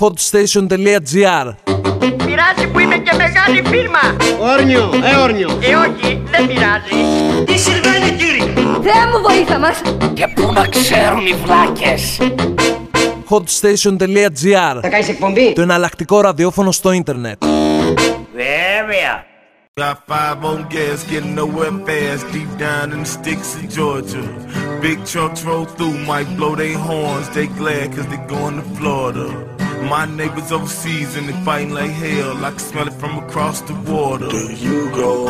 hotstation.gr Πειράζει που είμαι και μεγάλη φίρμα. Όρνιο, ε όρνιο. Ε, όχι, δεν πειράζει. Τι συμβαίνει κύριε; Θεέ μου βοήθα μας! Και πού να ξέρουν οι βλάκες; hotstation.gr Θα κάνεις εκπομπή; Το εναλλακτικό ραδιόφωνο στο ίντερνετ. Βέβαια Got five on gas, getting nowhere fast, deep down in the sticks of Georgia. Big trucks roll through, might blow their horns, they glad cause they going to Florida. My neighbors overseas and they fighting like hell, I can smell it from across the water. Do you go?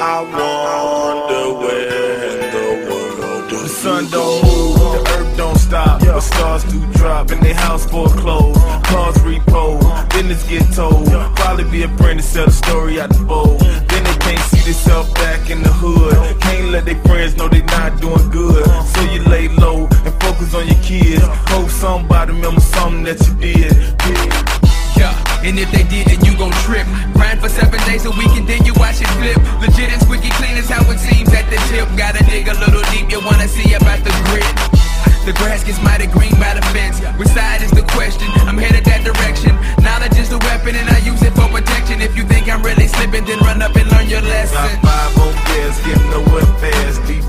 I wonder where in the world do The sun don't move, the earth don't stop, but stars do drop and they house foreclosed. Cars repo, business get told. Probably be a brand to sell the story out the bowl. Then they can't see themselves back in the hood. Can't let their friends know they not doing good. So you lay low and focus on your kids. Hope somebody remember something that you did. Yeah, and if they did, then you gon' trip. Grind for seven days a week and then you watch it flip. Legit and squeaky clean is how it seems at the tip. Gotta dig a little deep, you wanna see about the grit. The grass gets mighty green by the fence. Which side is the question? I'm headed that direction. Knowledge is the weapon and I use it for protection. If you think I'm really slipping, then run up and learn your lesson. five on gas, getting nowhere fast, deep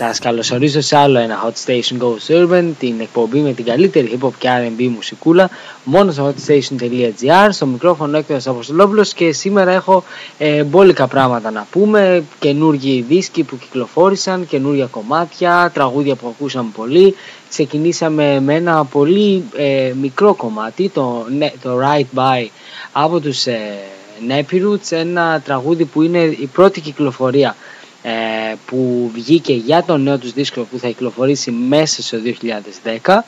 Σας καλωσορίζω σε άλλο ένα Hot Station Goes Urban, την εκπομπή με την καλύτερη hip hop και R&B μουσικούλα, μόνο στο hotstation.gr, στο μικρόφωνο έκτος Αποστολόπουλος και σήμερα έχω ε, μπόλικα πράγματα να πούμε, καινούργιοι δίσκοι που κυκλοφόρησαν, καινούργια κομμάτια, τραγούδια που ακούσαμε πολύ. Ξεκινήσαμε με ένα πολύ ε, μικρό κομμάτι, το, ναι, το Right By από τους ε, Nappy Roots, ένα τραγούδι που είναι η πρώτη κυκλοφορία ε, που βγήκε για το νέο τους δίσκο που θα κυκλοφορήσει μέσα στο 2010.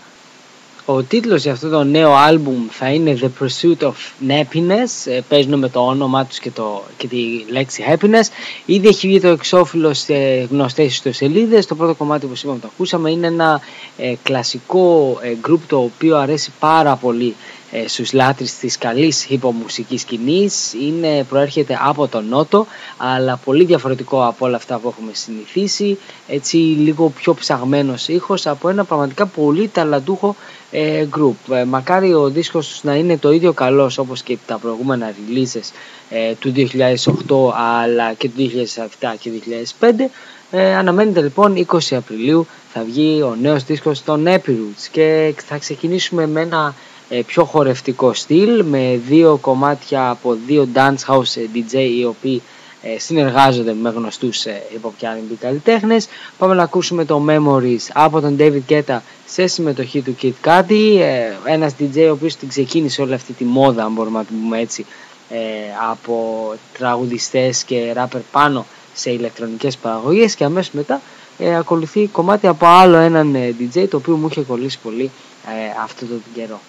Ο τίτλος για αυτό το νέο άλμπουμ θα είναι The Pursuit of Happiness, ε, παίζουν με το όνομά τους και, το, και τη λέξη happiness. Ήδη έχει βγει το εξώφυλλο σε γνωστές ιστοσελίδες, το πρώτο κομμάτι που είπαμε το ακούσαμε είναι ένα ε, κλασικό ε, group το οποίο αρέσει πάρα πολύ ε, στους λάτρεις της καλής hip hop μουσικής σκηνής είναι, προέρχεται από τον Νότο αλλά πολύ διαφορετικό από όλα αυτά που έχουμε συνηθίσει. Έτσι λίγο πιο ψαγμένος ήχος από ένα πραγματικά πολύ ταλαντούχο ε, group. Ε, μακάρι ο δίσκος τους να είναι το ίδιο καλός όπως και τα προηγούμενα releases ε, του 2008 αλλά και του 2007 και 2005 ε, αναμένεται λοιπόν 20 Απριλίου θα βγει ο νέος δίσκος των Epiroots και θα ξεκινήσουμε με ένα ε, πιο χορευτικό στυλ με δύο κομμάτια από δύο dance house ε, DJ οι οποίοι ε, συνεργάζονται με γνωστούς ε, hip hop και R&B καλλιτέχνες. Πάμε να ακούσουμε το Memories από τον David Guetta σε συμμετοχή του Kid Cudi, ε, ένας DJ ο οποίος την ξεκίνησε όλη αυτή τη μόδα, αν μπορούμε να το πούμε έτσι, ε, από τραγουδιστές και ράπερ πάνω σε ηλεκτρονικές παραγωγές και αμέσως μετά ε, ακολουθεί κομμάτι από άλλο έναν ε, DJ το οποίο μου είχε κολλήσει πολύ ε, αυτό τον καιρό.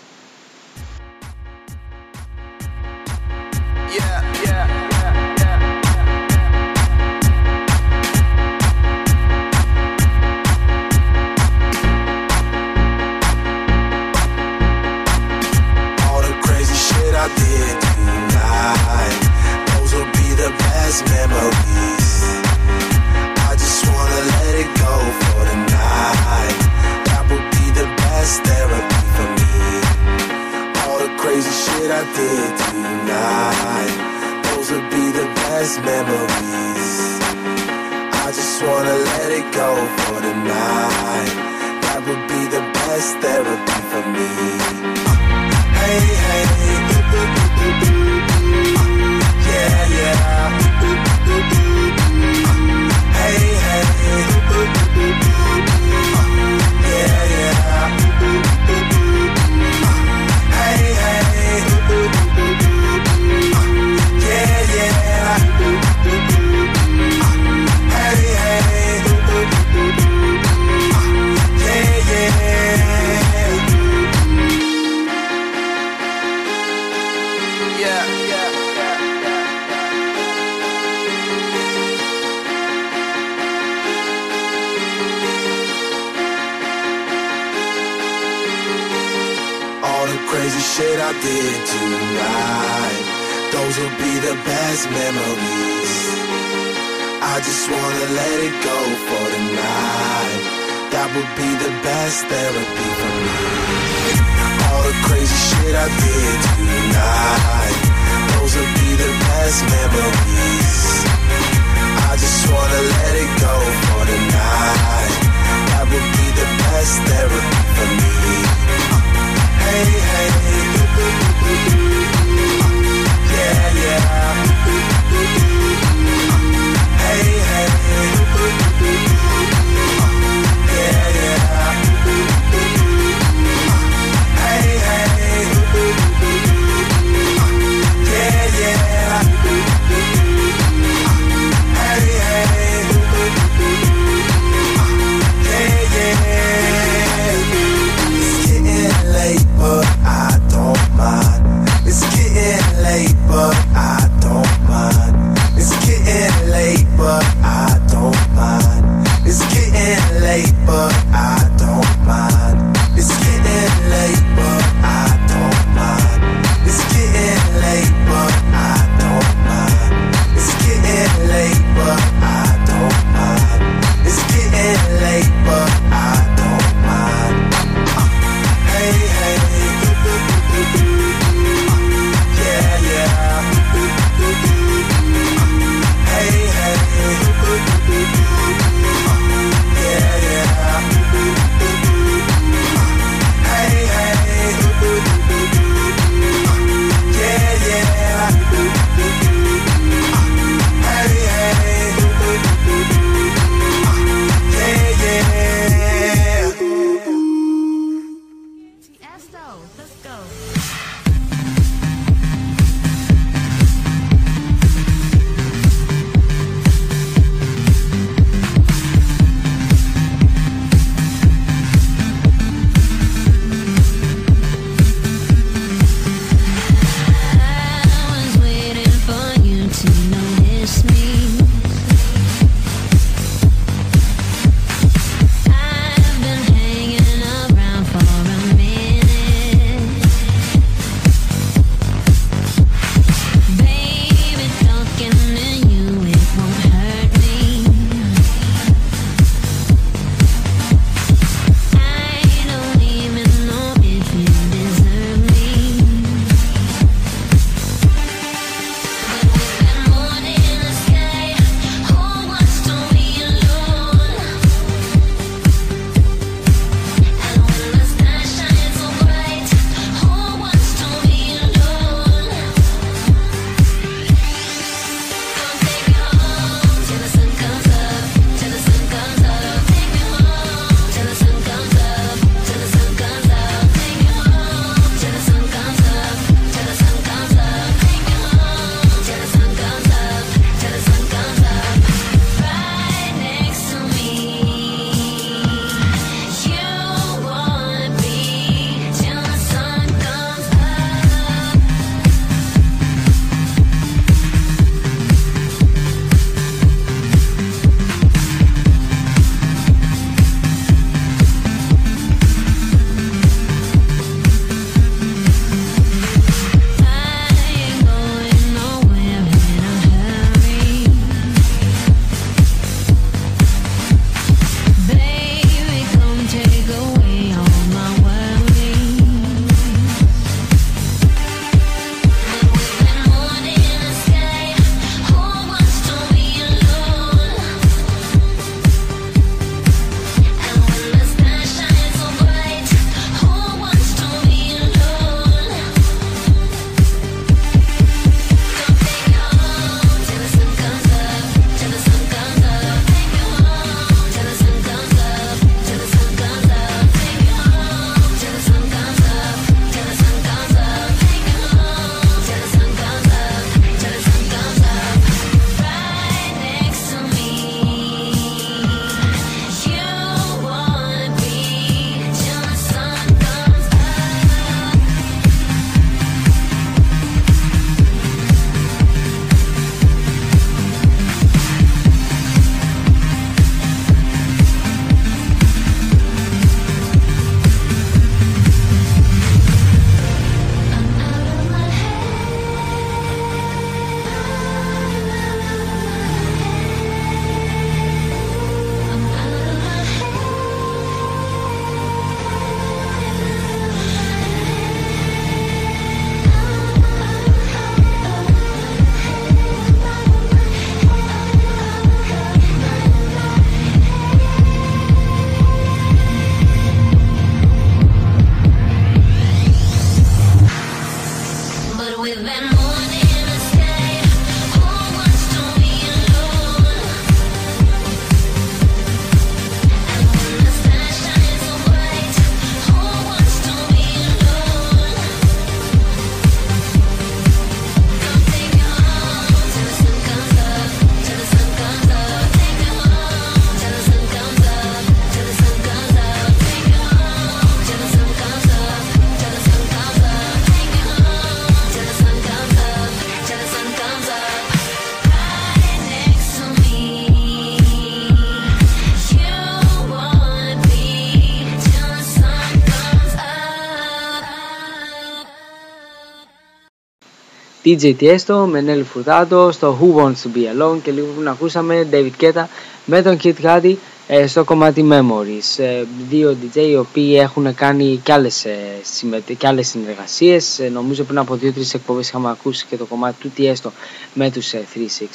DJ Tiesto με Nelly Furtado στο Who Wants to Be Alone και λίγο που ακούσαμε David Guetta με τον Kid Cudi ε, στο κομμάτι Memories. Ε, δύο DJ οι οποίοι έχουν κάνει και άλλες, ε, συμμετέ... και άλλες συνεργασίες. Ε, νομίζω πριν από δύο-τρεις εκπομπές είχαμε ακούσει και το κομμάτι του Tiesto με τους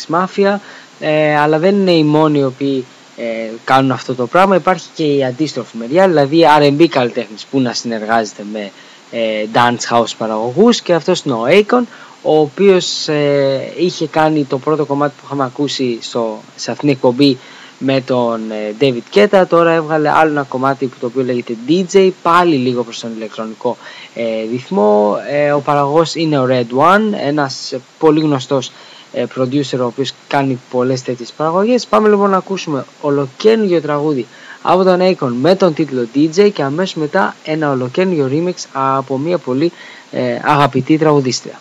3-6 Mafia. Ε, αλλά δεν είναι οι μόνοι οι οποίοι ε, κάνουν αυτό το πράγμα. Υπάρχει και η αντίστροφη μεριά, δηλαδή R&B καλλιτέχνης που να συνεργάζεται με ε, dance house παραγωγούς και αυτός είναι ο Akon ο οποίος ε, είχε κάνει το πρώτο κομμάτι που είχαμε ακούσει στο, σε αυτήν την εκπομπή με τον ε, David Guetta. Τώρα έβγαλε άλλο ένα κομμάτι που το οποίο λέγεται DJ πάλι λίγο προς τον ηλεκτρονικό ε, ρυθμό. Ε, ο παραγωγός είναι ο Red One ένας πολύ γνωστός ε, producer ο οποίος κάνει πολλές τέτοιες παραγωγές. Πάμε λοιπόν να ακούσουμε ολοκένουργιο τραγούδι από τον Akon με τον τίτλο DJ και αμέσως μετά ένα ολοκένουργιο remix από μια πολύ ε, αγαπητή τραγουδίστρια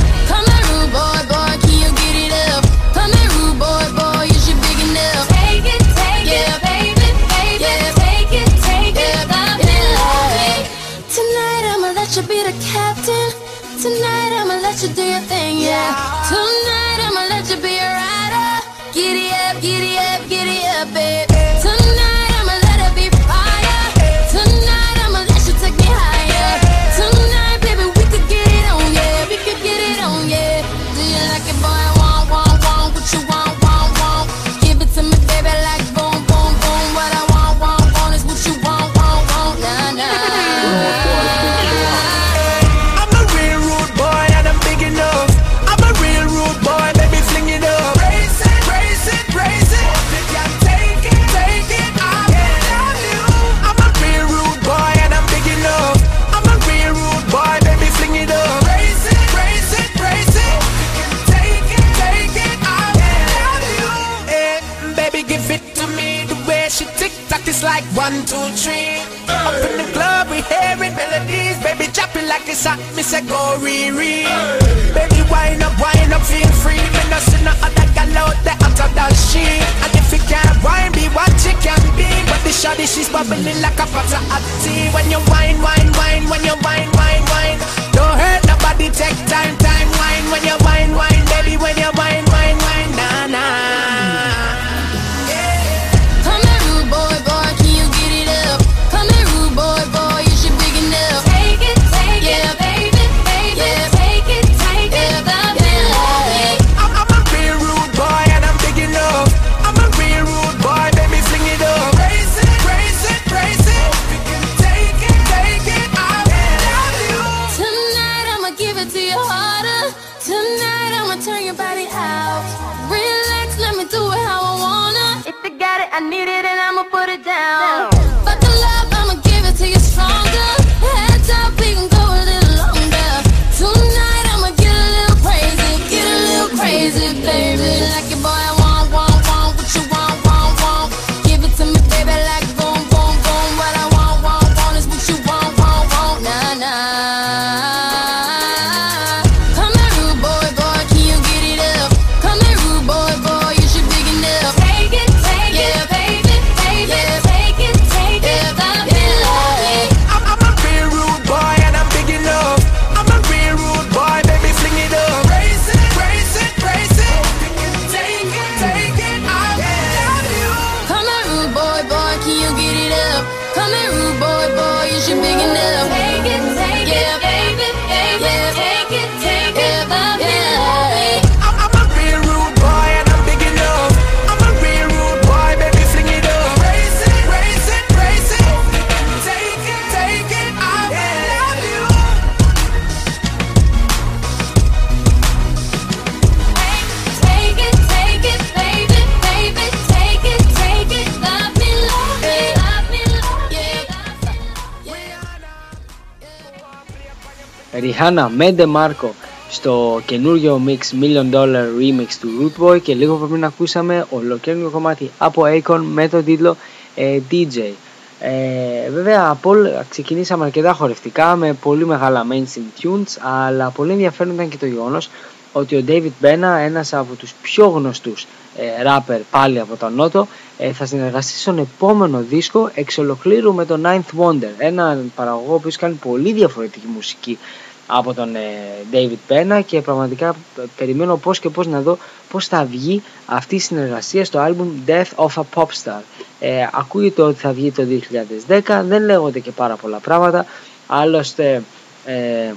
I'ma like it's hot. Me say go re-re. Baby, wind up, wind up, feel free. Me no see no other gal out there hotter than she. And if you can't wine, be what you can be. But the shawty, she's bubbling like a pot of hot tea. When you wine, wine, wine, when you wine, wine, wine. Don't hurt nobody, take time, time, wine. When you wine, wine, baby, when you wine, wine, wine, nah, nah. Me. Ριχάνα με Μάρκο στο καινούριο mix Million Dollar Remix του Root Boy και λίγο πριν ακούσαμε ολοκαίρινο κομμάτι από Akon με τον τίτλο ε, DJ. Ε, βέβαια από όλα ξεκινήσαμε αρκετά χορευτικά με πολύ μεγάλα mainstream tunes αλλά πολύ ενδιαφέρον ήταν και το γεγονός ότι ο David Bena ένας από τους πιο γνωστούς ε, rapper πάλι από τον Νότο ε, θα συνεργαστεί στον επόμενο δίσκο εξ ολοκλήρου με τον Ninth Wonder έναν παραγωγό που κάνει πολύ διαφορετική μουσική από τον ε, David Pena και πραγματικά ε, περιμένω πώς και πώς να δω πώς θα βγει αυτή η συνεργασία στο album Death of a Popstar. Ε, ακούγεται ότι θα βγει το 2010, δεν λέγονται και πάρα πολλά πράγματα, άλλωστε ε,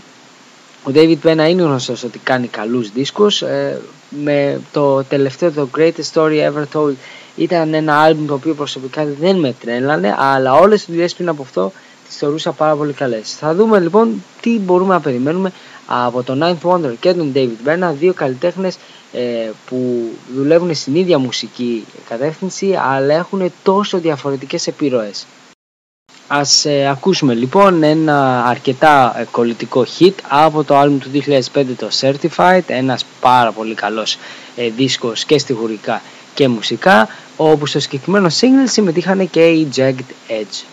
ο David Pena είναι γνωστός ότι κάνει καλούς δίσκους, ε, με το τελευταίο το Greatest Story Ever Told ήταν ένα album το οποίο προσωπικά δεν με τρέλανε, αλλά όλες τις δουλειές πριν από αυτό τις θεωρούσα πάρα πολύ καλές. Θα δούμε λοιπόν τι μπορούμε να περιμένουμε από τον Ninth Wonder και τον David Bena, δύο καλλιτέχνες ε, που δουλεύουν στην ίδια μουσική κατεύθυνση αλλά έχουν τόσο διαφορετικές επιρροές. Ας ε, ακούσουμε λοιπόν ένα αρκετά ε, κολλητικό hit από το album του 2005 το Certified, ένας πάρα πολύ καλός ε, δίσκος και στιχουργικά και μουσικά, όπου στο συγκεκριμένο single συμμετείχαν και οι Jagged Edge.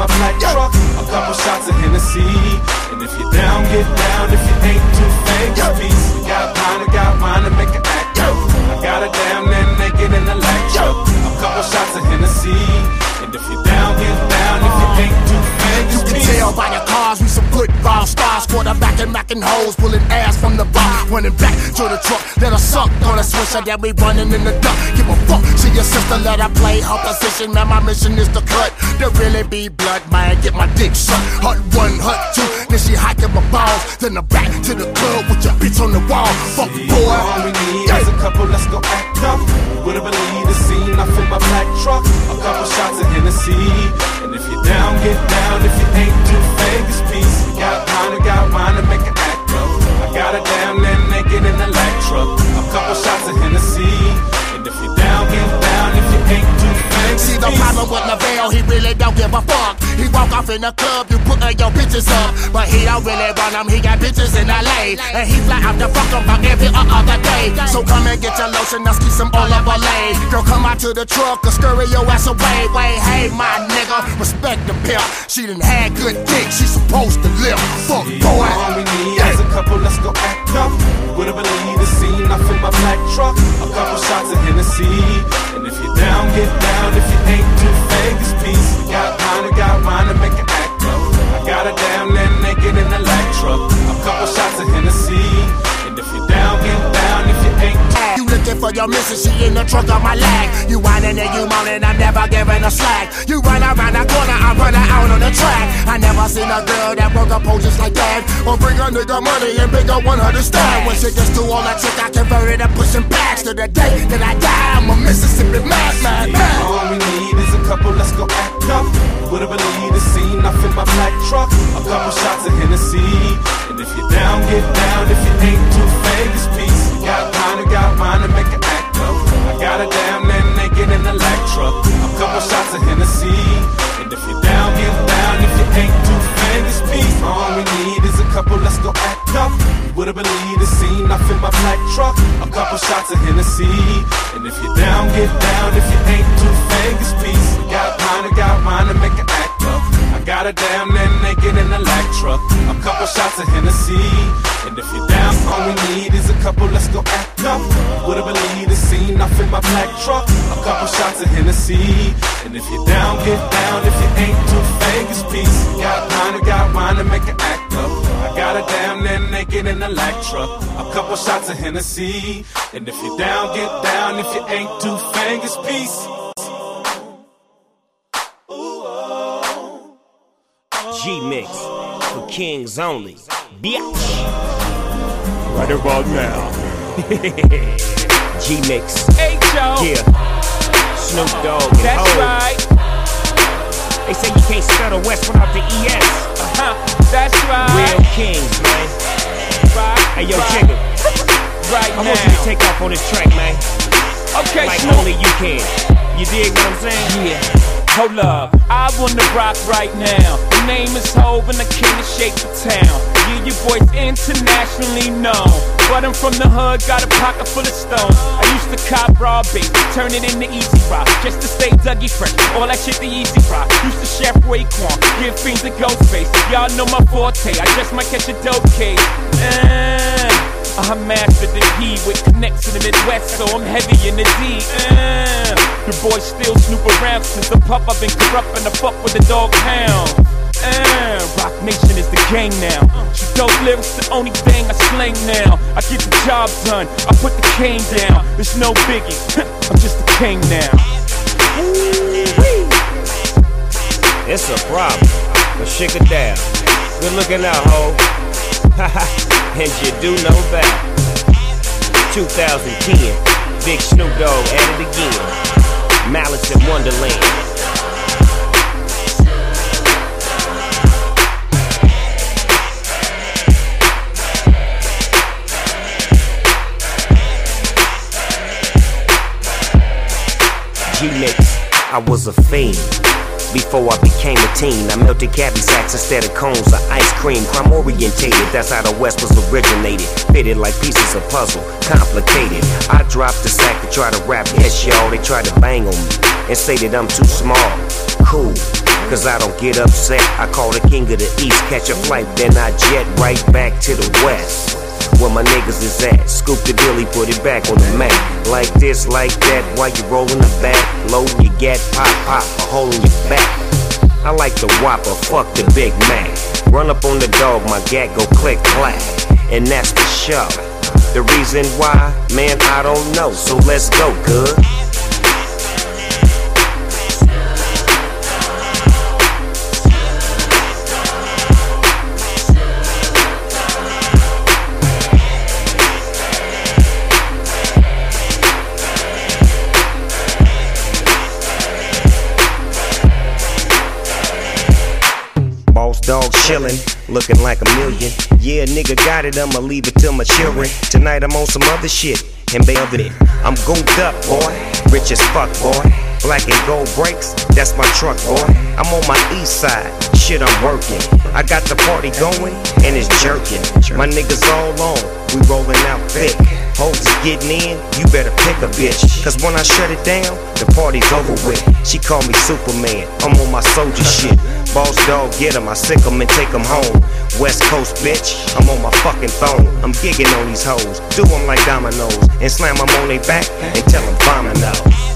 My black truck. A couple shots of Hennessy. And if you're down, get down. If you ain't too fake, peace. Got mine, I got mine to make an act out. I got a damn near naked in the show. A couple shots of Hennessy. And if you're down, get down. If you ain't too fake, You can tell by your cars, we some good raw stars. Quarterbacking, macking hoes, pulling ass from the bar. Running back to the truck, let I suck on a swisher that we running in the duck. Give a fuck to your sister, let her play her position. Man, my mission is to cut. There really be blood, man. Get my dick sucked. Hut one, hut two. Then she hiking my balls. Then the back to the club with your bitch on the wall. Fuck boy. All we need is a couple, let's go act up. Would've believed the scene, I fill my black truck. A couple shots of Hennessy. And if you're down, get down. If you ain't too fake, it's peace. Got mine, got mine to make an act up. I got a damn near naked in the light truck. A couple shots of Hennessy. No problem with Lavelle, he really don't give a fuck. He walk off in the club, you put putting your bitches up. But he don't really run them, he got bitches in LA. And he fly out to fuck about every other day. So come and get your lotion, let's keep some all of lay. Girl, come out to the truck or scurry your ass away. Wait, hey, my nigga, respect the pimp. She done had good dick, she supposed to live. Fuck, boy. All we need a couple, let's go act up. Would've believed the scene, I fill my black truck. A couple shots of Hennessy. And if you're down, get down. If you ain't too fake, this piece. Got mine, I got mine to make an act up. I got her down there naked in the lack truck. A couple shots of Hennessy. Looking for your missus, she in the trunk of my lag. You whining and you moaning, I'm never giving a slack. You run around the corner, I run out on the track. I never seen a girl that broke up pose just like that. Or bring a nigga money and big up 100 stack. When she gets to all that chick, I convert it and pushing packs to the day that I die. I'm a Mississippi madman. All we need is a couple, let's go act up. Would've believed the scene, I fill my black truck. A couple shots of Hennessy. And if you're down, get down. If you ain't too peace. I got mine, I got mine to make an up. I got her down there naked in the lack truck. A couple shots of Hennessy. And if you're down, get down. If you ain't too famous, peace. All we need is a couple, let's go act up. Would've believed the scene, I fill my black truck. A couple shots of Hennessy. And if you're down, get down. If you ain't too famous, peace. Got mine, I got mine to make an act up. I got her down there naked in the lack truck. A couple shots of Hennessy. And if you're down, all we need is a couple, let's go act up. Would've believed the scene, I fill my black truck. A couple shots of Hennessy. And if you're down, get down. If you ain't too famous, peace. Got mine, I got mine to make an act up. I got a damn there naked in the lack truck. A couple shots of Hennessy. And if you're down, get down. If you ain't too famous, peace. G Mix for kings only. Bitch. Right about now. G Mix. Hey, Joe. Yeah. Snoop Dogg. and That's Hov. right. They say you can't spell the West without the ES. Uh-huh. That's right. Real kings, man. Right. Hey, yo, right. Jigga. Right I now. want you to take off on this track, man. Okay, Like Snoop. only you can. You dig what I'm saying? Yeah. Hold up, I wanna rock right now. The name is Hov and the king of shake the town. Yeah, your boy's internationally known. But I'm from the hood, got a pocket full of stones. I used to cop raw bait, turn it into easy rock. Just to stay Dougie fresh, all that shit the easy rock. Used to chef Raekwon, give fiends a ghost face. Y'all know my forte, I just might catch a dope case. Uh, I mastered the E with connects to the Midwest, so I'm heavy in the D. Uh, the boys still snoop around since the pup. I've been corrupting the fuck with the dog pound. Roc Nation is the gang now. She dope lyrics, the only thing I slang now. I get the job done, I put the cane down. It's no biggie, I'm just a king now. It's a problem, but shake it down. Good looking out, ho. and you do know that. 2010, Big Snoop Dogg at it again. Malice in Wonderland. G-Mix, I was a fiend. Before I became a teen, I melted cabbie sacks instead of cones of ice cream. Crime orientated, that's how the West was originated. Fitted like pieces of puzzle, complicated. I dropped the sack to try to rap, yes, y'all. They try to bang on me and say that I'm too small. Cool, cause I don't get upset. I call the king of the east, catch a flight, then I jet right back to the west. Where my niggas is at, scoop the dilly, put it back on the map. Like this, like that, while you rollin' the back, loadin' your gat, pop, pop, a hole in your back. I like the Whopper, fuck the Big Mac. Run up on the dog, my gat go click clack, and that's the show. The reason why, man, I don't know. So let's go, good. Dog chillin', looking like a million. Yeah, nigga got it, I'ma leave it to my children. Tonight I'm on some other shit, and baby, I'm gooned up, boy. Rich as fuck, boy. Black and gold brakes, that's my truck, boy. I'm on my east side, shit, I'm working. I got the party going, and it's jerking. My niggas all on, we rolling out thick. Is getting in, you better pick a bitch. Cause when I shut it down, the party's over with. She call me Superman, I'm on my soldier shit. Boss dog, get 'em, I sick 'em and take 'em home. West Coast bitch, I'm on my fucking phone. I'm gigging on these hoes, do 'em like dominoes, and slam 'em on their back and tell 'em bombing.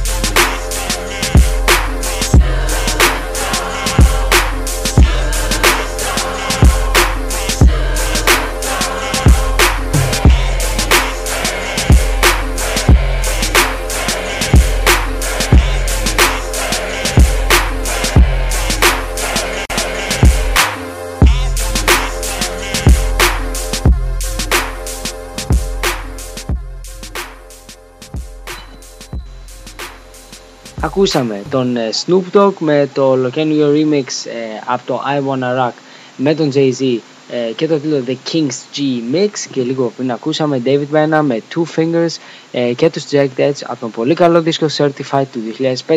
Ακούσαμε τον ε, Snoop Dogg με το ολοκένουργιο remix ε, από το I Wanna Rock με τον Jay-Z ε, και το τίτλο The King's G Mix και λίγο πριν ακούσαμε David Banner με Two Fingers ε, και τους Jack Edge από τον πολύ καλό δίσκο Certified του 2005.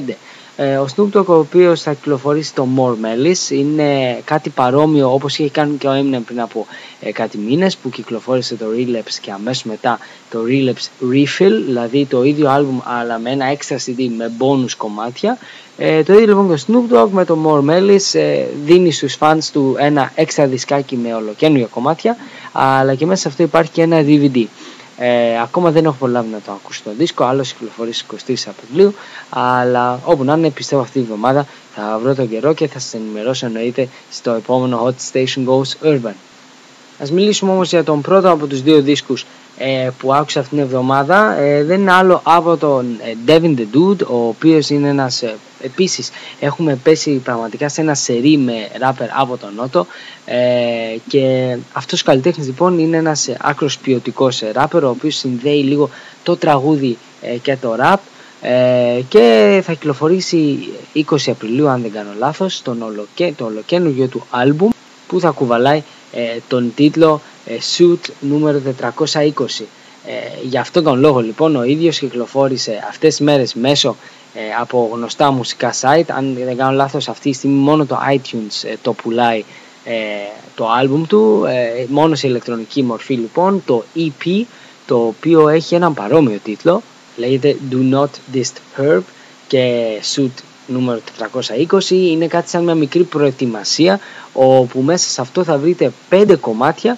Ε, ο Snoop Dogg ο οποίος θα κυκλοφορήσει το More Melis είναι κάτι παρόμοιο όπως είχε κάνει και ο Eminem πριν από ε, κάτι μήνες που κυκλοφόρησε το Relapse και αμέσως μετά το Relapse Refill δηλαδή το ίδιο άλμπουμ αλλά με ένα extra CD με bonus κομμάτια. Ε, το ίδιο λοιπόν και ο Snoop Dogg με το More Melis ε, δίνει στους fans του ένα extra δισκάκι με ολοκένουργια κομμάτια αλλά και μέσα σε αυτό υπάρχει και ένα DVD ε, ακόμα δεν έχω προλάβει να το ακούσω το δίσκο, άλλος κυκλοφορείς στις 23 Απριλίου, αλλά όπου να είναι πιστεύω αυτή τη βδομάδα θα βρω τον καιρό και θα σας ενημερώσω εννοείται στο επόμενο Hot Station Goes Urban. Ας μιλήσουμε όμως για τον πρώτο από τους δύο δίσκους ε, που άκουσα αυτήν την εβδομάδα ε, δεν είναι άλλο από τον ε, Devin the Dude ο οποίος είναι ένας ε, επίσης έχουμε πέσει πραγματικά σε ένα σερί με ράπερ από τον Νότο και αυτός ο καλλιτέχνης λοιπόν είναι ένας άκρος ποιοτικός ράπερ ο οποίος συνδέει λίγο το τραγούδι και το ραπ και θα κυκλοφορήσει 20 Απριλίου αν δεν κάνω λάθος τον ολοκέ, το ολοκένουργιο του άλμπουμ που θα κουβαλάει τον τίτλο ε, Suit νούμερο 420. Ε, για αυτόν τον λόγο λοιπόν ο ίδιος κυκλοφόρησε αυτές τις μέρες μέσω ε, από γνωστά μουσικά site. Αν δεν κάνω λάθος αυτή τη στιγμή μόνο το iTunes το πουλάει το άλμπουμ του. Μόνο σε ηλεκτρονική μορφή λοιπόν το EP το οποίο έχει έναν παρόμοιο τίτλο. Λέγεται Do Not Disturb και Suit νούμερο 420 είναι κάτι σαν μια μικρή προετοιμασία όπου μέσα σε αυτό θα βρείτε 5 κομμάτια ε,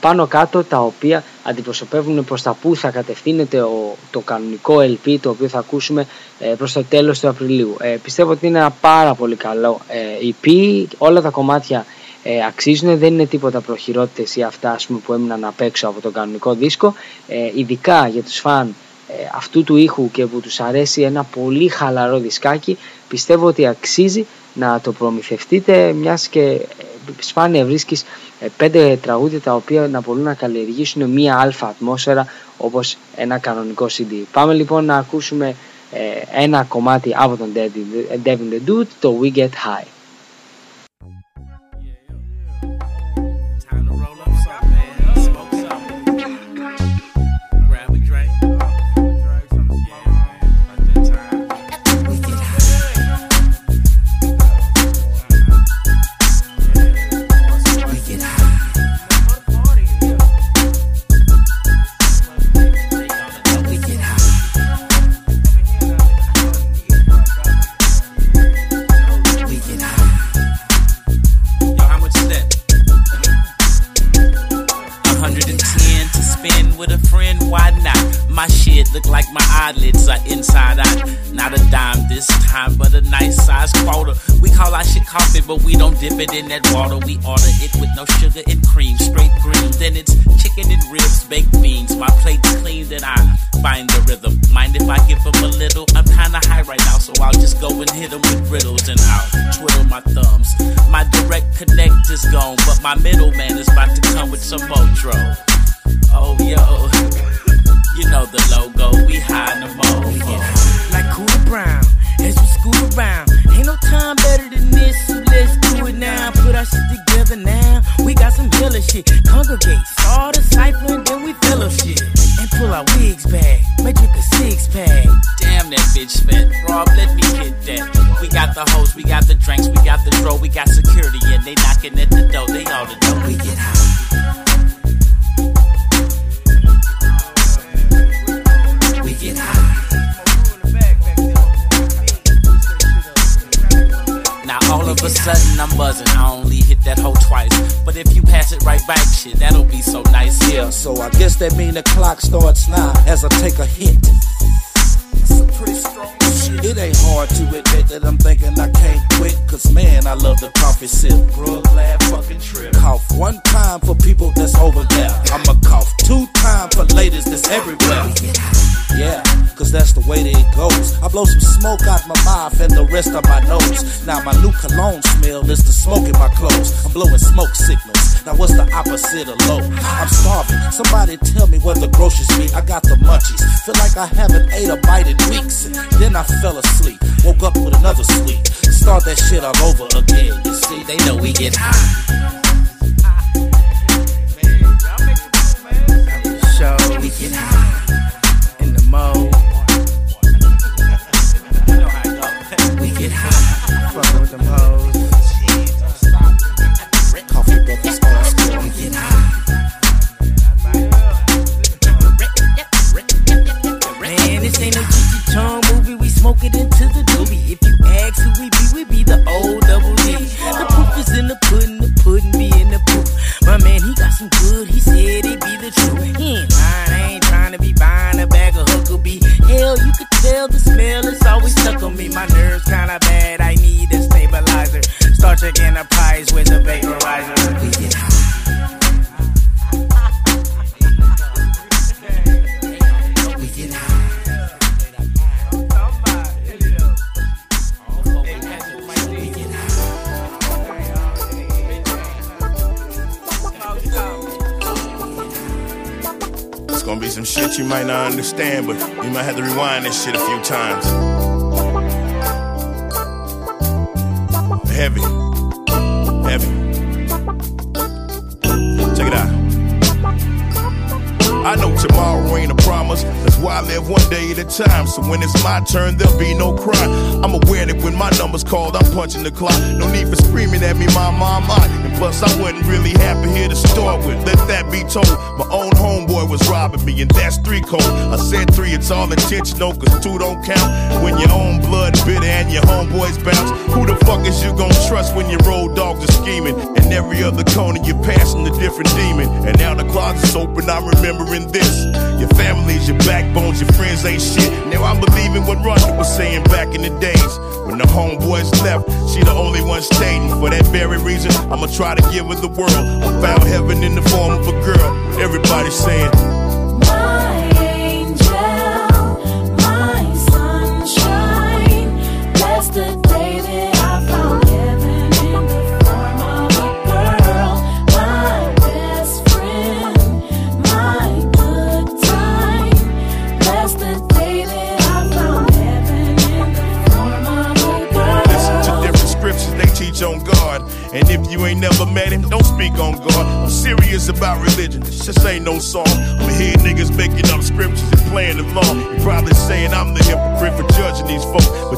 πάνω κάτω τα οποία αντιπροσωπεύουν προς τα που θα κατευθύνεται ο, το κανονικό LP το οποίο θα ακούσουμε ε, προς το τέλος του Απριλίου. Ε, πιστεύω ότι είναι ένα πάρα πολύ καλό ε, EP, όλα τα κομμάτια ε, αξίζουν, δεν είναι τίποτα προχειρότητες ή αυτά ας πούμε, που έμειναν απ' έξω από τον κανονικό δίσκο, ε, ειδικά για τους φαν αυτού του ήχου και που τους αρέσει ένα πολύ χαλαρό δισκάκι πιστεύω ότι αξίζει να το προμηθευτείτε μιας και σπάνια βρίσκεις ε, πέντε τραγούδια τα οποία να μπορούν να καλλιεργήσουν μία αλφα ατμόσφαιρα όπως ένα κανονικό CD. Πάμε λοιπόν να ακούσουμε ε, ένα κομμάτι από τον Devin the Dude, το We Get High. Dip it in that water. We order it with no sugar and cream, straight green. Then it's chicken and ribs, baked beans. My plate's clean, then I find the rhythm. Mind if I give them a little? I'm kinda high right now, so I'll just go and hit them with riddles and I'll twiddle my thumbs. My direct connect is gone, but my middleman is about to come with some Motro. Oh, yo. You know the logo, we high no more. Like Cooler Brown, as we school around. Ain't no time better than this, so let's do it now. Put our shit together now. We got some killer shit. Congregate, start a cipher, and then we fellowship. And pull our wigs back, make drink a six pack. Damn, that bitch bet. Rob, let me hit that. We got the hoes, we got the drinks, we got the dro, we got security, and they knocking at the door. They all the know we get high. Now all of a sudden I'm buzzing. I only hit that hole twice, but if you pass it right back, shit, that'll be so nice. Yeah, so I guess that mean the clock starts now as I take a hit. It ain't hard to admit that I'm thinking I can't quit. Cause man, I love the coffee sip. Bro, glad fucking trip. Cough one time for people that's over there. I'ma cough two times for ladies that's everywhere. That's the way that it goes. I blow some smoke out my mouth and the rest of my nose. Now my new cologne smell is the smoke in my clothes. I'm blowing smoke signals. Now what's the opposite of low? I'm starving. Somebody tell me where the groceries be. I got the munchies. Feel like I haven't ate a bite in weeks. Then I fell asleep. Woke up with another sleep. Start that shit all over again. You see, they know we get high. Show we get high in the mode. Two don't count. When your own blood bitter and your homeboys bounce, who the fuck is you gonna trust when your road dogs are scheming? And every other corner you're passing a different demon. And now the closet's open, I'm remembering this. Your family's your backbones, your friends ain't shit. Now I'm believing what Ronda was saying back in the days. When the homeboys left, she the only one staying. For that very reason, I'ma try to give her the world. I found heaven in the form of a girl. Everybody's saying,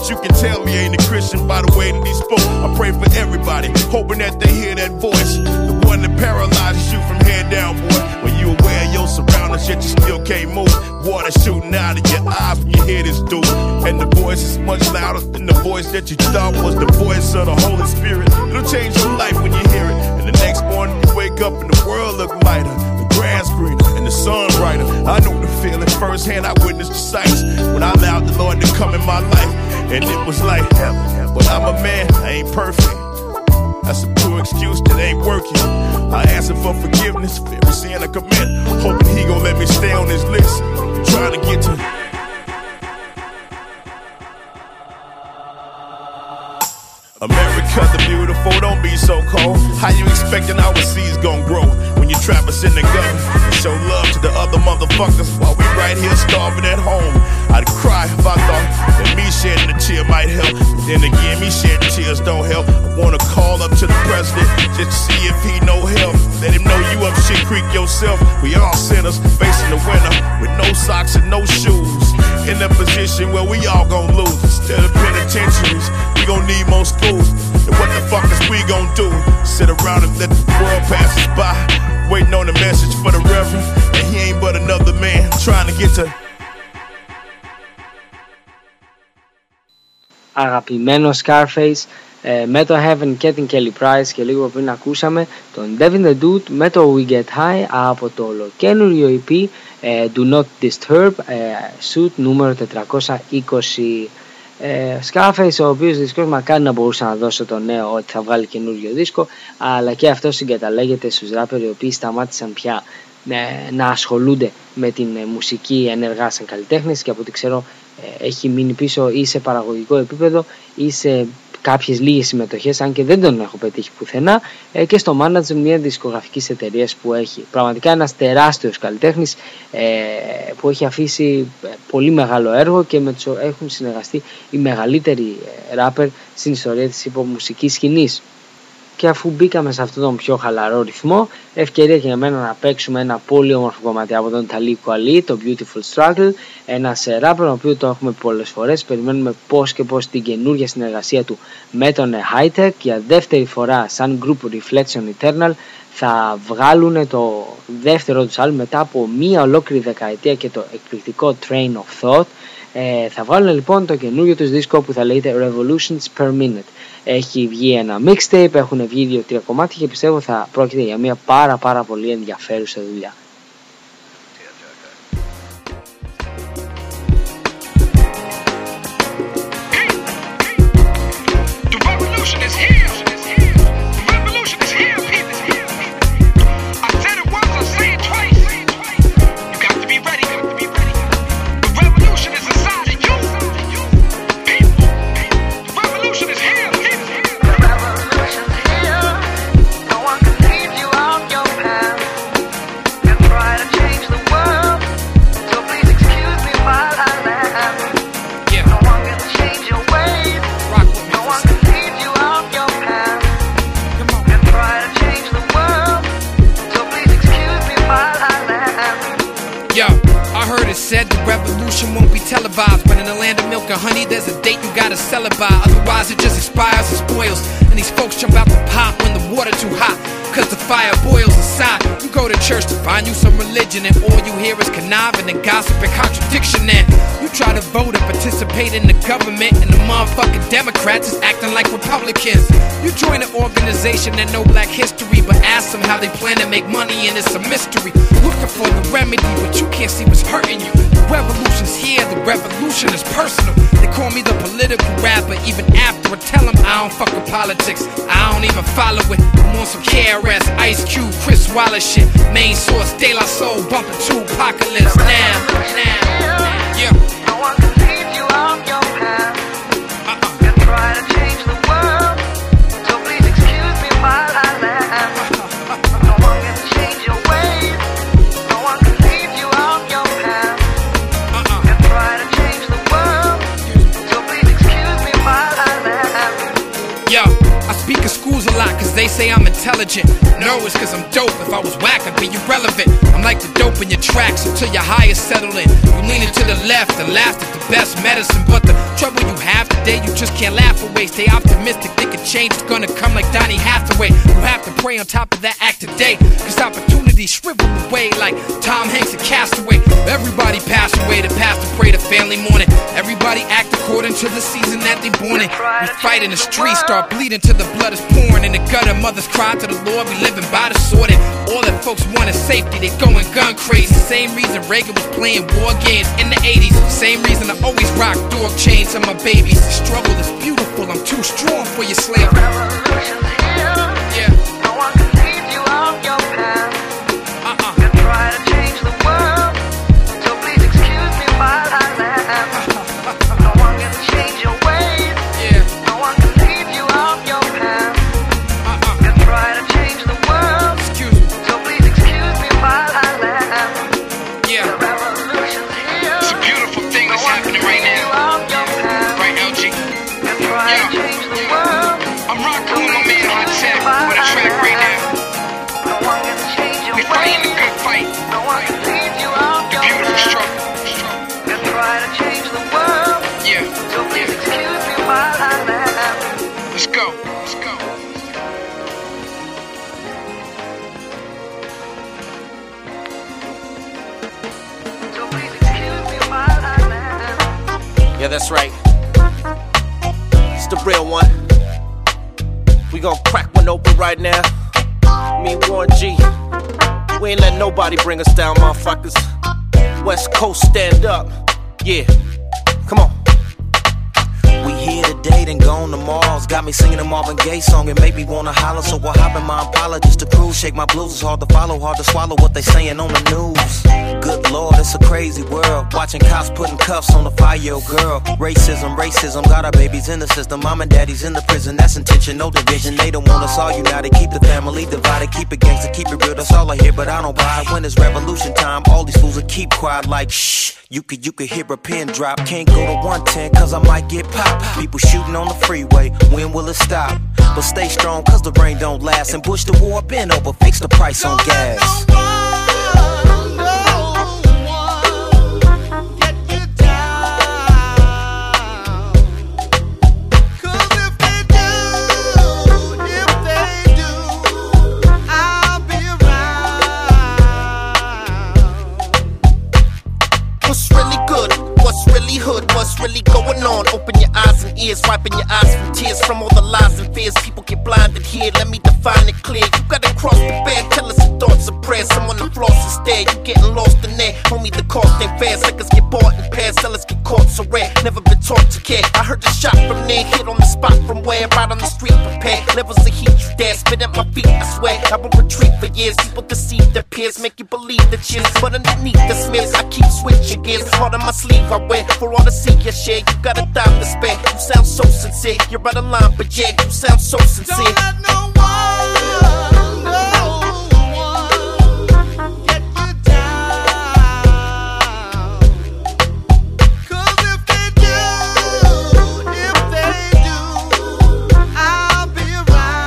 But you can tell me ain't a Christian by the way that he spoke. I pray for everybody, hoping that they hear that voice. The one that paralyzes you from head down, boy. When you aware of your surroundings, yet you still can't move. Water shooting out of your eyes when you hear this dude. And the voice is much louder than the voice that you thought was the voice of the Holy Spirit. It'll change your life when you hear it. And the next morning you wake up and the world look lighter. The grass greener and the sun brighter. I know the feeling firsthand. I witnessed the sights when I allowed the Lord to come in my life. And it was like. But I'm a man, I ain't perfect. That's a poor excuse that ain't working. I him for forgiveness for sin I commit. Hoping he gon' let me stay on his list. Trying to get to. America the beautiful, don't be so cold. How you expecting our seeds gon' grow when you trap us in the gutter? Show love to the other motherfuckers while we right here starving at home. I'd cry if I thought that me shedding a tear might help. But then again, me shedding tears don't help. I wanna call up to the president just to see if he know help. Let him know you up shit creek yourself. We all sinners facing the winter with no socks and no shoes. In a position where we all gon' lose. Instead of penitentiaries, we gon' need more schools And what the fuck is we gon' do? Sit around and let the world pass us by. Waiting on the message for the reverend. And he ain't but another man trying to get to αγαπημένο Scarface ε, με το Heaven και την Kelly Price και λίγο πριν ακούσαμε τον Devin the Dude με το We Get High από το ολοκένουργιο EP ε, Do Not Disturb ε, Suit νούμερο 420 ε, Scarface ο οποίος δυσκός μακάρι να μπορούσε να δώσει το νέο ότι θα βγάλει καινούριο δίσκο αλλά και αυτό συγκαταλέγεται στους ράπερ οι οποίοι σταμάτησαν πια ε, να ασχολούνται με την ε, μουσική ενεργά σαν καλλιτέχνες και από ό,τι ξέρω ε, έχει μείνει πίσω ή σε παραγωγικό επίπεδο ή σε κάποιες λίγες συμμετοχές αν και δεν τον έχω πετύχει πουθενά ε, και στο manager μια δισκογραφικής εταιρείας που έχει πραγματικά ένας τεράστιος καλλιτέχνης ε, που έχει αφήσει πολύ μεγάλο έργο και με τους έχουν συνεργαστεί οι μεγαλύτεροι ράπερ στην ιστορία της υπομουσικής σκηνής και αφού μπήκαμε σε αυτόν τον πιο χαλαρό ρυθμό, ευκαιρία και για μένα να παίξουμε ένα πολύ όμορφο κομμάτι από τον Ταλί Κουαλί, το Beautiful Struggle, ένα ράπερ, ο οποίο το έχουμε πολλές φορές, περιμένουμε πώς και πώς την καινούργια συνεργασία του με τον Hightech για δεύτερη φορά σαν group Reflection Eternal θα βγάλουν το δεύτερο τους άλμπου μετά από μία ολόκληρη δεκαετία και το εκπληκτικό Train of Thought. Ε, θα βγάλουν λοιπόν το καινούργιο τους δίσκο που θα λέγεται Revolutions Per Minute. Έχει βγει ένα mixtape, έχουν βγει δύο-τρία κομμάτια και πιστεύω θα πρόκειται για μια πάρα πάρα πολύ ενδιαφέρουσα δουλειά. And all you hear is conniving and gossip and contradiction. And in the government, and the motherfucking Democrats is acting like Republicans. You join an organization that know black history, but ask them how they plan to make money, and it's a mystery. Looking for the remedy, but you can't see what's hurting you. The revolution's here, the revolution is personal. They call me the political rapper, even after I tell them I don't fuck with politics. I don't even follow it. I'm on some KRS, Ice Cube, Chris Wallace shit. Main source, De La Soul, bumping to apocalypse now. now. Yeah. Intelligent. No, it's cause I'm dope. If I was whack, I'd be irrelevant. I'm like the dope in your tracks until your high is settled in. You leaning to the left and laugh at the best medicine. But the trouble you have today, you just can't laugh away. Stay optimistic, think a change is gonna come like Donny Hathaway. You have to pray on top of that act today. Cause opportunities shrivel away like Tom Hanks and Castaway. Everybody pass away, to pass the pastor pray, the family mourning. Everybody act according to the season that they born in. We fight in the streets, start bleeding till the blood is pouring. In the gutter, mothers cry to the Lord, we living by the sword. And all that folks want is safety, they going gun crazy. Same reason Reagan was playing war games in the 80s. Same reason I always rock dog chains on my babies. The struggle is beautiful, I'm too strong for your slave. slavery. Nobody bring us down, motherfuckers. West Coast stand up. Yeah. Mars. Got me singing a Marvin Gaye song, it made me wanna holler. So hop in my Impala just to cruise. Shake my blues, it's hard to follow, hard to swallow what they saying on the news. Good lord, it's a crazy world. Watching cops putting cuffs on a five year old girl. Racism, racism, got our babies in the system. Mom and daddy's in the prison, that's intention, no division. They don't want us all united, keep the family divided. Keep it gangster, keep it real, that's all I hear, but I don't buy it. When it's revolution time, all these fools will keep quiet like shh. You could, you could hear a pin drop. Can't go to 110 cause I might get popped. People shooting on the freeway, when will it stop? But stay strong cause the rain don't last. And push the war been over, oh, fix the price on gas. Cause if they do, if they do, I'll be around. What's really good? What's really hood? What's really going on? Open your eyes and ears, wiping your eyes here. Let me define it clear. You gotta cross the bed, tell us your thoughts and prayers. Someone to floss instead. You getting lost in there. Homie, the cost ain't fair. Suckers get bought in pairs, sellers get caught so rare. Never been taught to care. I heard the shot from there, hit on the spot from where? Right on the street, prepared. Levels of heat, you dare spit at my feet. I swear, I won't retreat for years. People deceive their peers, make you believe the cheers. But underneath the smears, I keep switching gears. Heart on my sleeve, I wear for all to see your share. You got a dime to spare. You sound so sincere. You're out of line, but yeah, you sound so sincere. Don't let no one, no one get you down. Cause if they do, if they do, I'll be around.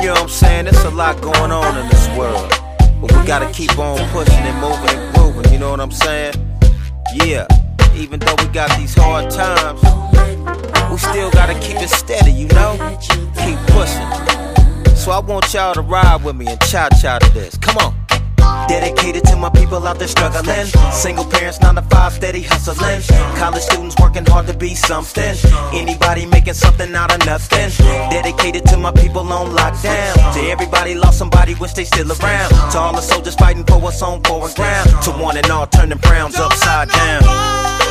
You know what I'm saying? There's a lot going on in this world. But we gotta keep on pushing and moving and grooving, you know what I'm saying? Yeah, even though we got these hard times, we still gotta keep it steady, you know? Keep pushing. So I want y'all to ride with me and cha cha to this. Come on. Dedicated to my people out there struggling. Single parents, nine to five, steady hustling. College students working hard to be something. Anybody making something out of nothing. Dedicated to my people on lockdown. To everybody lost somebody, wish they still around. To all the soldiers fighting for what's on foreign ground. To one and all turning browns upside down.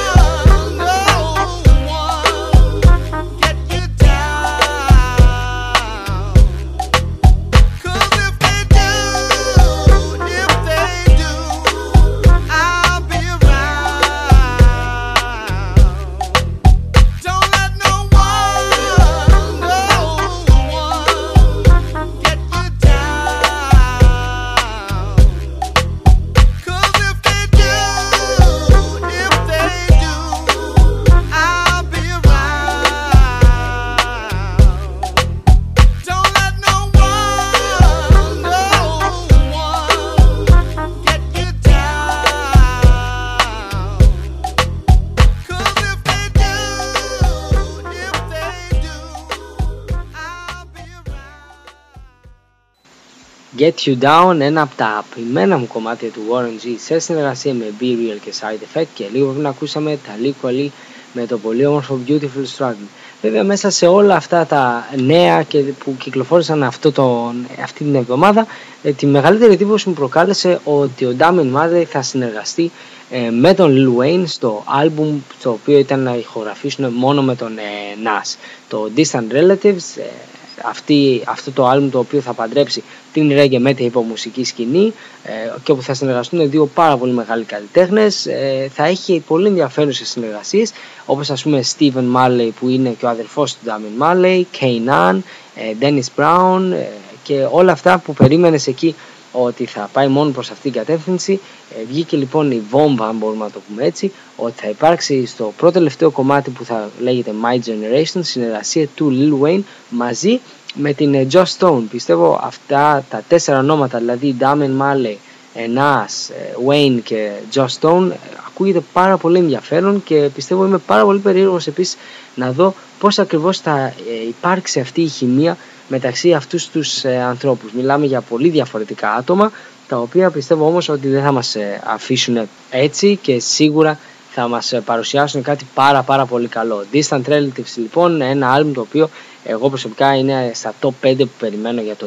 Get You Down, ένα από τα αγαπημένα μου κομμάτια του Warren G σε συνεργασία με Be Real και Side Effect και λίγο πριν ακούσαμε τα Liqually με το πολύ όμορφο Beautiful Struggle. Βέβαια μέσα σε όλα αυτά τα νέα και που κυκλοφόρησαν αυτό το, αυτή την εβδομάδα ε, τη μεγαλύτερη εντύπωση μου προκάλεσε ότι ο Damien Marley θα συνεργαστεί ε, με τον Lil Wayne στο άλμπουμ το οποίο ήταν να ηχογραφήσουν μόνο με τον ε, Nas. Το Distant Relatives ε, αυτή, αυτό το άλμπουμ το οποίο θα παντρέψει την reggae με την υπομουσική σκηνή ε, και όπου θα συνεργαστούν δύο πάρα πολύ μεγάλοι καλλιτέχνες. Ε, θα έχει πολύ ενδιαφέρουσες συνεργασίες όπως ας πούμε Steven Marley που είναι και ο αδερφός του Damien Marley, Kanan, ε, Dennis Brown ε, και όλα αυτά που περίμενες εκεί ότι θα πάει μόνο προς αυτήν την κατεύθυνση. Ε, βγήκε λοιπόν η βόμβα, αν μπορούμε να το πούμε έτσι, ότι θα υπάρξει στο πρώτο τελευταίο κομμάτι που θα λέγεται My Generation συνεργασία του Lil Wayne μαζί με την ε, Joss Stone. Πιστεύω αυτά τα τέσσερα ονόματα, δηλαδή Damien Marley, ε, Nas, ε, Wayne και Joss Stone, ε, ακούγεται πάρα πολύ ενδιαφέρον και πιστεύω είμαι πάρα πολύ περίεργος επίσης να δω πώς ακριβώς θα ε, υπάρξει αυτή η χημεία μεταξύ αυτούς τους ε, ανθρώπους. Μιλάμε για πολύ διαφορετικά άτομα τα οποία πιστεύω όμως ότι δεν θα μας ε, αφήσουν έτσι και σίγουρα θα μας ε, παρουσιάσουν κάτι πάρα πάρα πολύ καλό. Distant Relatives λοιπόν, ένα άλμπουμ το οποίο εγώ προσωπικά είναι στα top 5 που περιμένω για το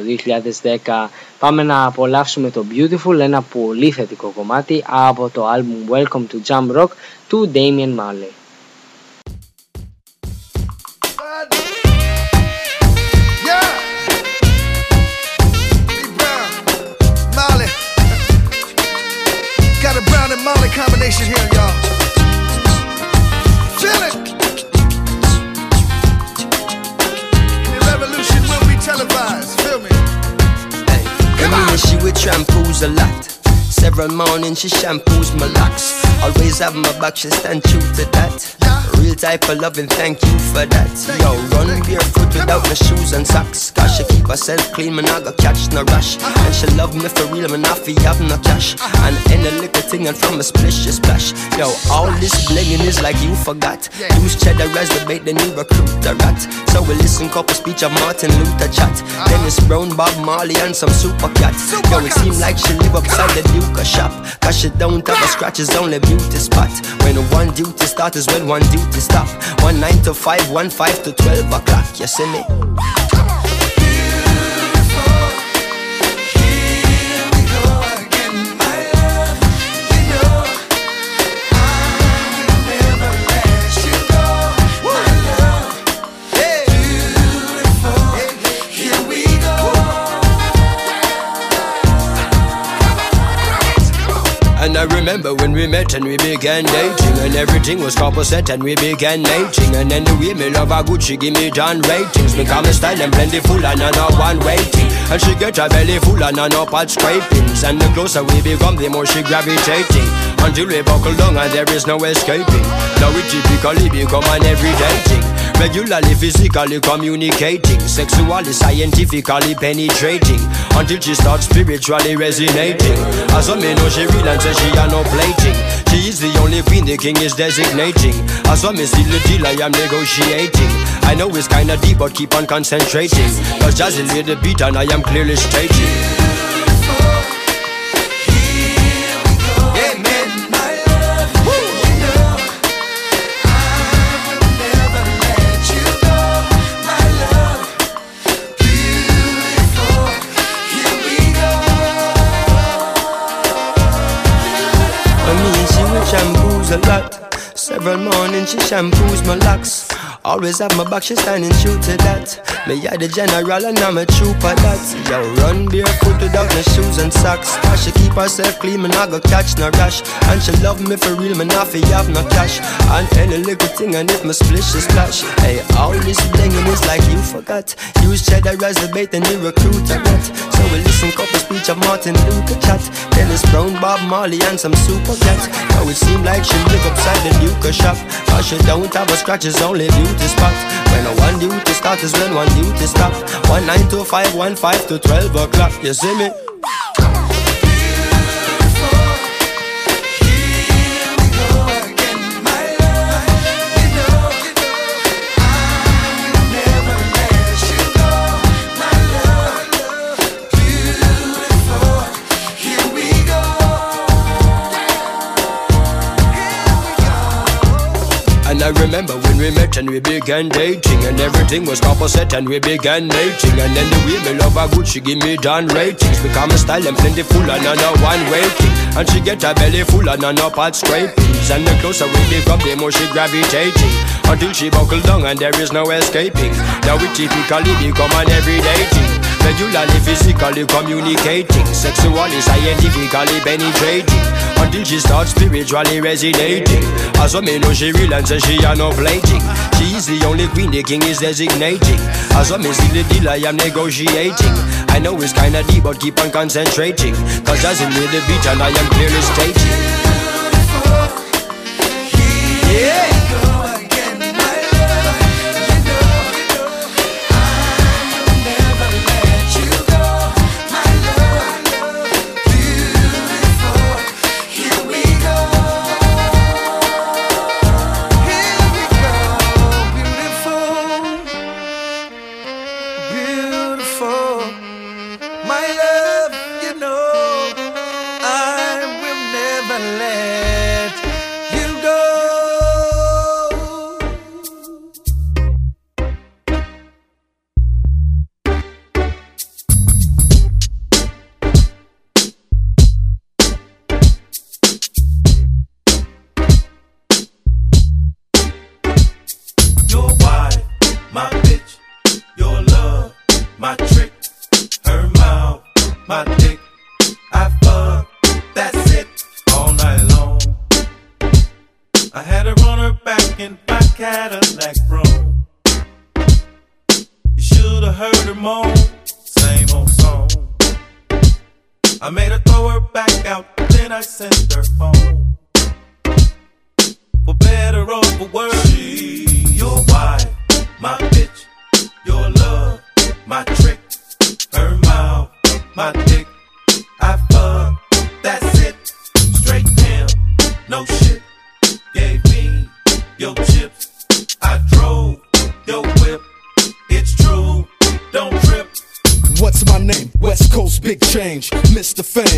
2010. Πάμε να απολαύσουμε το Beautiful, ένα πολύ θετικό κομμάτι από το άλμπουμ Welcome to Jump Rock του Damian Marley. Several mornings she shampoos my locks. Always have my back, she stand true to that. Real type of loving, thank you for that. Yo, run barefoot without my shoes and socks. Cause she keep herself clean, man, I got catch no rush. And she love me for real, man, I feel have no cash. And any little thing and from a splish, she splash. Yo, all this blinging is like you forgot. Use cheddar as the bait, then you recruit a rat. So we listen couple speech of Martin Luther chat. Dennis Brown, Bob Marley, and some super cats. Yo, it seem like she live upside the Duke shop. Cause she don't a scratch, it's only beauty spot. When one duty start is when one duty stop. One nine to five, one five to twelve o'clock. You see me? I remember when we met and we began dating. And everything was set and we began mating. And then the me love her good, she give me down ratings. Become a style and plentiful and I one waiting. And she get her belly full and I know pot scrapings. And the closer we become, the more she gravitating. Until we buckle down and there is no escaping. Now we typically become an everyday thing Regularly, physically communicating. Sexually, scientifically penetrating. Until she starts spiritually resonating. As a me know oh, she real and she a no plating. She is the only queen the king is designating. As a me see the deal I am negotiating. I know it's kinda deep but keep on concentrating. Cause Jazzy lay the beat and I am clearly stating Several mornings she shampoos my locks. Always have my back, she standing true to that. Me are the general and I'm a trooper that. Yo, run barefoot without no shoes and socks. Cause she keep herself clean, man, I go catch no rash. And she love me for real, man, I feel have no cash. And any little thing, and if my splish is splash. Hey, all this blinging is like you forgot. Use cheddar as the bait and you recruit a rat. So we listen couple speech of Martin Luther chat. Dennis Brown, Bob Marley, and some super cats. Now it seem like she live upside the Duke shop. Cause she don't have a scratch, it's only beauty spot. When a one duty start is when one duty stop. One nine to five, one five to twelve o'clock. You see me? And I remember when we met and we began dating. And everything was set and we began mating And then the way me love her good, she give me down ratings. Become a style and plentiful and another one waiting. And she get her belly full and another pot scrapings. And the closer we become, the more she gravitating. Until she buckle down and there is no escaping. Now we typically become an everyday thing Regularly, physically communicating. Sexually, scientifically penetrating. Until she starts spiritually resonating. As a know she real and say she a no plating. She is the only queen the king is designating. As a me see the deal I am negotiating. I know it's kinda deep but keep on concentrating. Cause as in the beat and I am clearly stating. Yeah or for she your wife, my bitch, your love, my trick, her mouth, my dick. I fuck, that's it, straight down, no shit. Gave me your chips, I drove your whip. It's true, don't trip. What's my name? West Coast Big Change, Mr. Fame.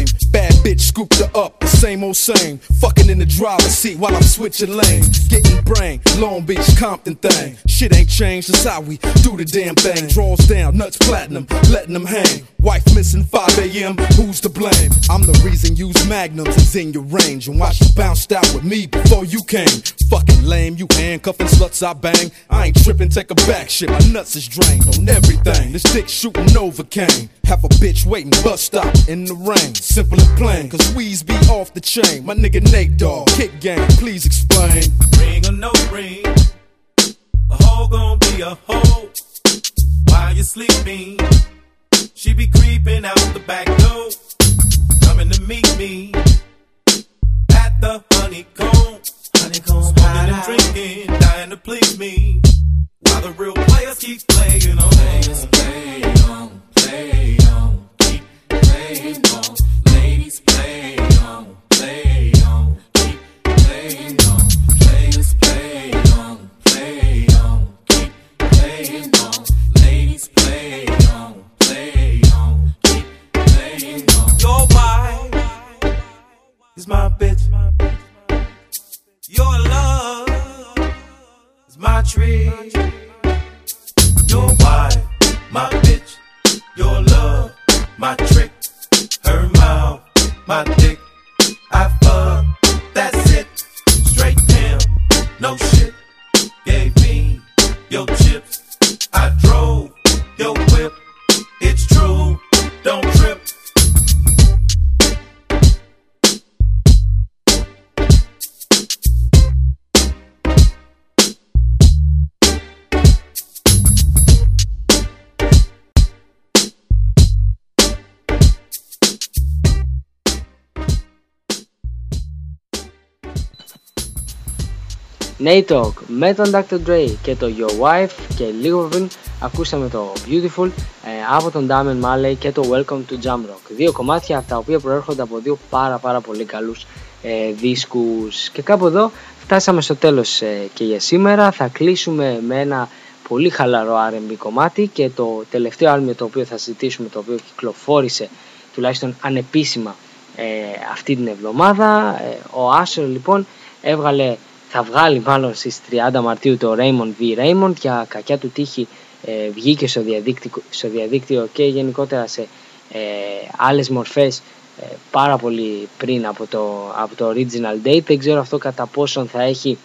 Scooped her up, the same old same. Fucking in the driver's seat while I'm switching lanes. Getting brain, Long Beach, Compton thing. Shit ain't changed, that's how we do the damn thing. Draws down, nuts platinum, letting them hang. Wife missing 5 a.m., who's to blame? I'm the reason use magnums is in your range. And why she bounced out with me before you came? Fucking lame, you handcuffing sluts I bang. I ain't tripping, take a back shit. My nuts is drained on everything. This dick shooting Novocaine. Half a bitch waiting bus stop in the rain. Simple and plain, cause weeds be off the chain. My nigga Nate Dogg, kick game, please explain. Ring or no ring, a hoe gon' be a hoe. While you sleeping, she be creeping out the back door, coming to meet me at the honeycomb. Honeycomb, and drinking, dying to please me. While the real players keep playing on. Players play on, play on, keep playing on. Ladies play on, play on, Your love my treat. Your wife, my bitch. Your love, my trick. Her mouth, my dick. Nate Dogg με τον Dr. Dre και το Your Wife και λίγο πριν ακούσαμε το Beautiful ε, από τον Damian Marley και το Welcome to Jam Rock. Δύο κομμάτια τα οποία προέρχονται από δύο πάρα πάρα πολύ καλούς ε, δίσκους και κάπου εδώ φτάσαμε στο τέλος ε, και για σήμερα. Θα κλείσουμε με ένα πολύ χαλαρό R&B κομμάτι και το τελευταίο άλμιο το οποίο θα συζητήσουμε το οποίο κυκλοφόρησε τουλάχιστον ανεπίσημα ε, αυτή την εβδομάδα. Ε, ο Asher λοιπόν έβγαλε θα βγάλει μάλλον στις 30 Μαρτίου το Raymond V. Raymond για κακιά του τύχη ε, βγήκε στο διαδίκτυο, στο διαδίκτυο και γενικότερα σε ε, άλλες μορφές ε, πάρα πολύ πριν από το, από το original date. Δεν ξέρω αυτό κατά πόσον θα έχει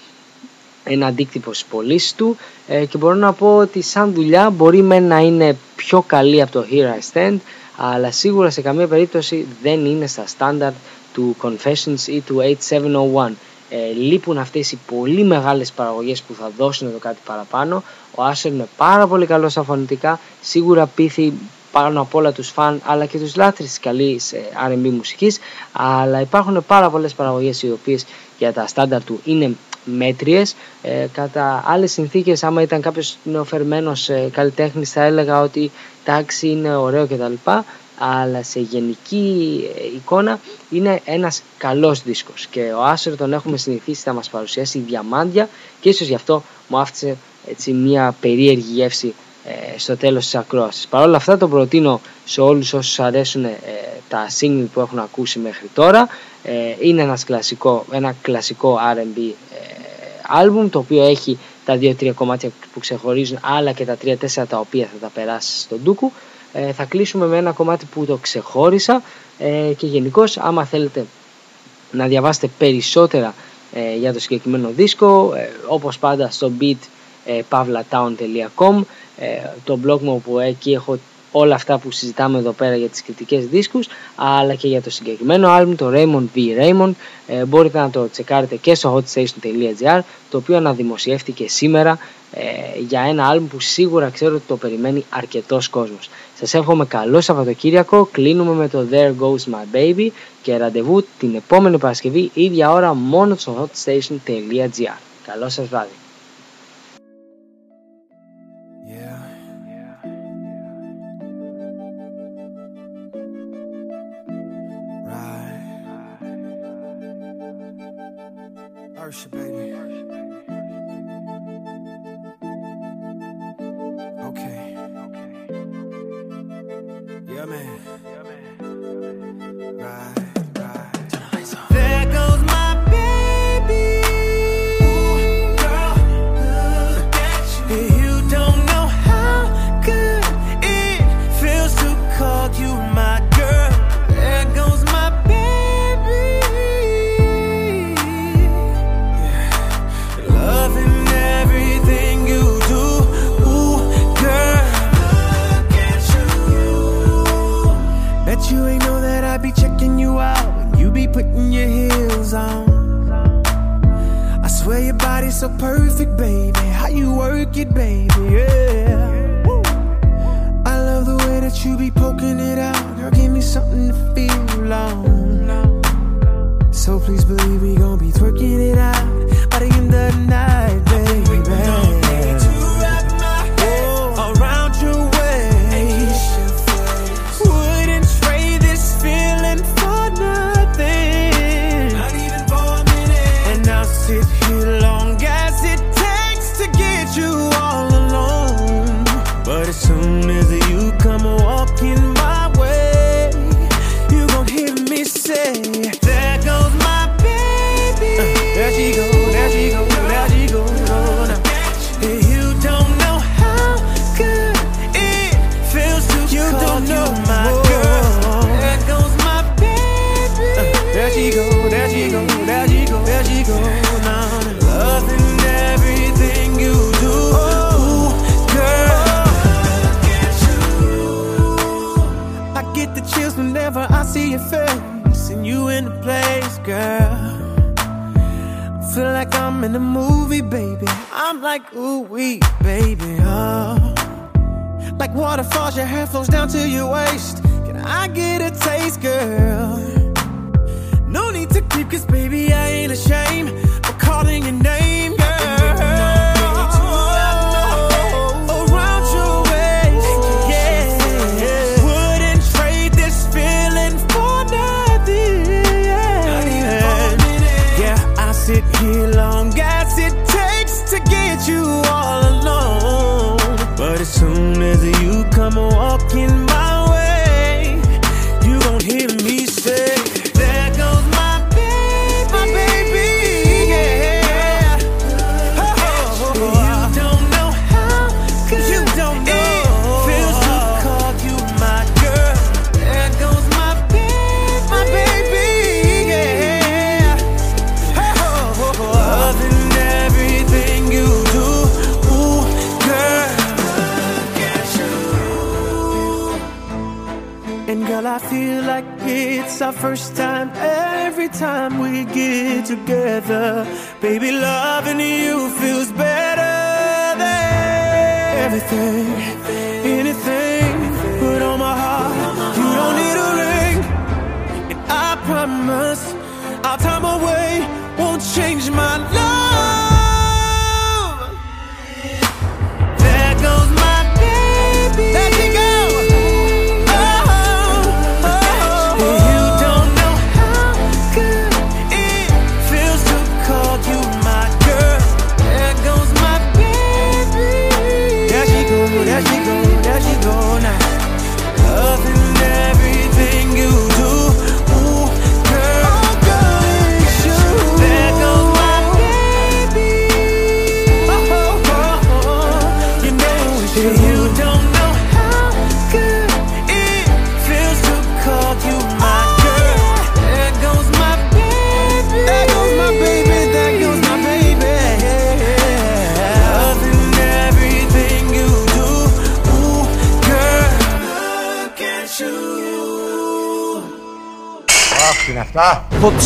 ένα αντίκτυπο στις πωλήσεις του. Ε, και μπορώ να πω ότι σαν δουλειά μπορεί με να είναι πιο καλή από το Here I Stand αλλά σίγουρα σε καμία περίπτωση δεν είναι στα στάνταρ του Confessions ή του 8701 ε, λείπουν αυτές οι πολύ μεγάλες παραγωγές που θα δώσουν το κάτι παραπάνω. Ο Άσερ είναι πάρα πολύ καλός στα φωνητικά, σίγουρα πείθει πάνω απ' όλα τους φαν αλλά και τους λάτρεις της καλής ε, R&B μουσικής. Αλλά υπάρχουν πάρα πολλές παραγωγές οι οποίες για τα στάνταρ του είναι μέτριες. Ε, κατά άλλες συνθήκες άμα ήταν κάποιος νεοφερμένος ε, καλλιτέχνης θα έλεγα ότι τάξη είναι ωραίο κτλ αλλά σε γενική ε, εικόνα είναι ένας καλός δίσκος και ο Άσερ τον έχουμε συνηθίσει να μας παρουσιάσει διαμάντια και ίσως γι' αυτό μου άφησε έτσι μια περίεργη γεύση ε, στο τέλος της ακρόασης. Παρ' όλα αυτά τον προτείνω σε όλους όσους αρέσουν ε, τα single που έχουν ακούσει μέχρι τώρα. Ε, είναι ένας κλασικό, ένα κλασικό R&B άλμπουμ το οποίο έχει τα 2-3 κομμάτια που ξεχωρίζουν αλλά και τα 3-4 τα οποία θα τα περάσει στον ντούκου ε, θα κλείσουμε με ένα κομμάτι που το ξεχώρισα. Ε, και γενικώς άμα θέλετε να διαβάσετε περισσότερα ε, για το συγκεκριμένο δίσκο όπως πάντα στο beat ε, pavlatown.com ε, το blog μου όπου εκεί έχω όλα αυτά που συζητάμε εδώ πέρα για τις κριτικές δίσκους αλλά και για το συγκεκριμένο άλμπουμ το Raymond V. Raymond ε, μπορείτε να το τσεκάρετε και στο hotstation.gr το οποίο αναδημοσιεύτηκε σήμερα ε, για ένα άλμπουμ που σίγουρα ξέρω ότι το περιμένει αρκετός κόσμος. Σας εύχομαι καλό Σαββατοκύριακο, κλείνουμε με το There Goes My Baby και ραντεβού την επόμενη Παρασκευή ίδια ώρα μόνο στο hotstation.gr. Καλό σας βράδυ. Bet you ain't know that I be checking you out when you be putting your heels on. I swear your body's so perfect, baby. How you work it, baby, yeah. I love the way that you be poking it out. Girl, give me something to feel on. So please believe we gon' be twerking it out by the end of the night, baby. In the movie, baby. I'm like, ooh, wee, baby, oh. Like waterfalls, your hair flows down to your waist. Can I get a taste, girl? No need to creep, cause baby, I ain't ashamed of calling your name,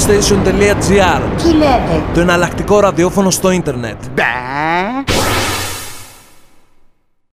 Αυτά. Hotstation.gr Τι λέτε; Το εναλλακτικό ραδιόφωνο στο ίντερνετ. Μπα.